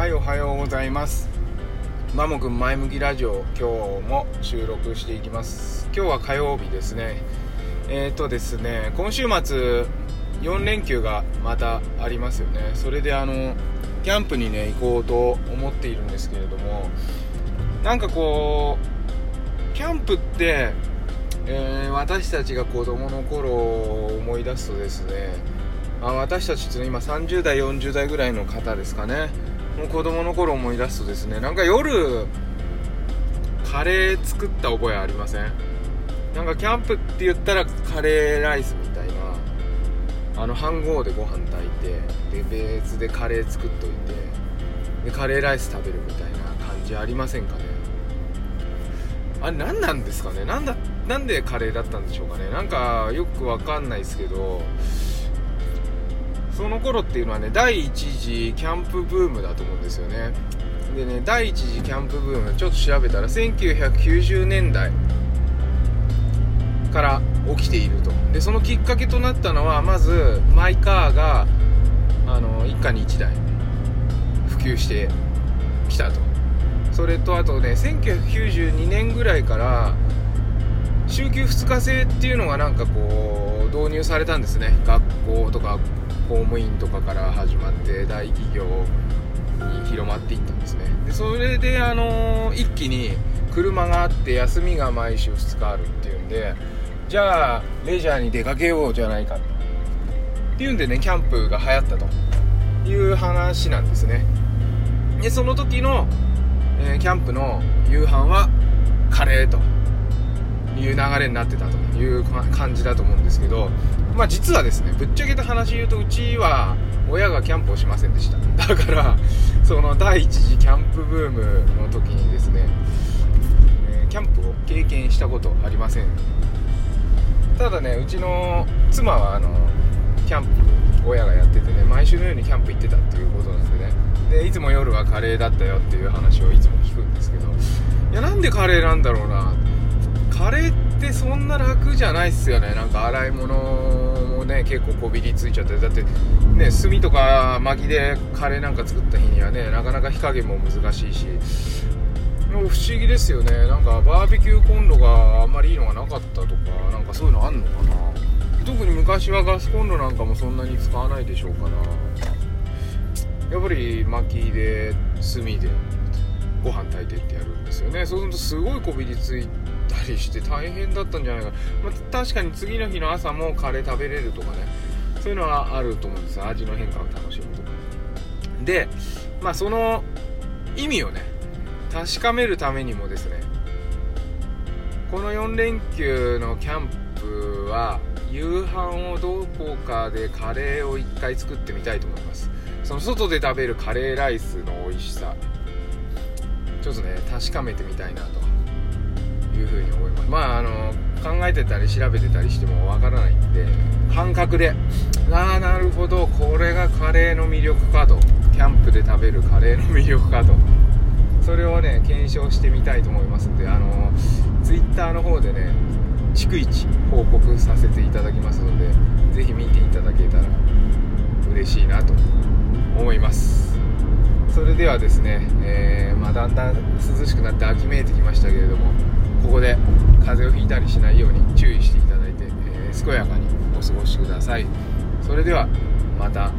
はいおはようございます。マモくん前向きラジオ今日も収録していきます。今日は火曜日ですね。えっ、ー、とですね今週末4連休がまたありますよね。それであのキャンプにね行こうと思っているんですけれどもなんかこうキャンプってえー、私たちが子供の頃を思い出すとですねあ私たちって今30代40代ぐらいの方ですかね。もう子供の頃思い出すとですねなんか夜カレー作った覚えありません？なんかキャンプって言ったらカレーライスみたいなあの飯盒でご飯炊いてで別でカレー作っといてでカレーライス食べるみたいな感じありませんかね？あれ何なんですかね？なんだなんでカレーだったんでしょうかね？なんかよくわかんないですけどその頃っていうのはね第一次キャンプブームだと思うんですよね。でね第一次キャンプブームちょっと調べたら1990年代から起きていると。でそのきっかけとなったのはまずマイカーがあの一家に1台普及してきたと。それとあとね1992年ぐらいから週休2日制っていうのがなんかこう導入されたんですね。学校とか公務員とかから始まって大企業に広まっていったんですね。でそれであの一気に車があって休みが毎週2日あるっていうんでじゃあレジャーに出かけようじゃないか。っていうんでねキャンプが流行ったという話なんですね。でその時の、えー、キャンプの夕飯はカレーと。いう流れになってたという感じだと思うんですけどまあ実はですねぶっちゃけた話言うとうちは親がキャンプをしませんでした。だからその第一次キャンプブームの時にですね、キャンプを経験したことありません。ただねうちの妻はあのキャンプ親がやっててね毎週のようにキャンプ行ってたっていうことなんでね。でいつも夜はカレーだったよっていう話をいつも聞くんですけどいやなんでカレーなんだろうなって。カレーってそんな楽じゃないっすよね。なんか洗い物もね結構こびりついちゃって。だってね炭とか薪でカレーなんか作った日にはねなかなか火加減も難しいし。もう不思議ですよね。なんかバーベキューコンロがあんまりいいのがなかったとかなんかそういうのあんのかな。特に昔はガスコンロなんかもそんなに使わないでしょうかなやっぱり薪で炭でご飯炊いてってやるんですよね。そうするとすごいこびりついたりして大変だったんじゃないか。な、まあ、確かに次の日の朝もカレー食べれるとかね。そういうのはあると思うんです味の変化を楽しむとか。でまあその意味をね確かめるためにもですねこの4連休のキャンプは夕飯をどこかでカレーを1回作ってみたいと思います。その外で食べるカレーライスの美味しさ。ちょっとね確かめてみたいなと。いうふうに思います。まああの考えてたり調べてたりしてもわからないんで感覚でああなるほどこれがカレーの魅力かと。キャンプで食べるカレーの魅力かと。それをね検証してみたいと思いますんであの Twitter の方でね逐一報告させていただきますので是非見ていただけたら嬉しいなと思います。それではですね、えー、まあ、だんだん涼しくなって秋めいてきましたけれどもここで風邪をひいたりしないように注意していただいて、えー、健やかにお過ごしください。それではまた。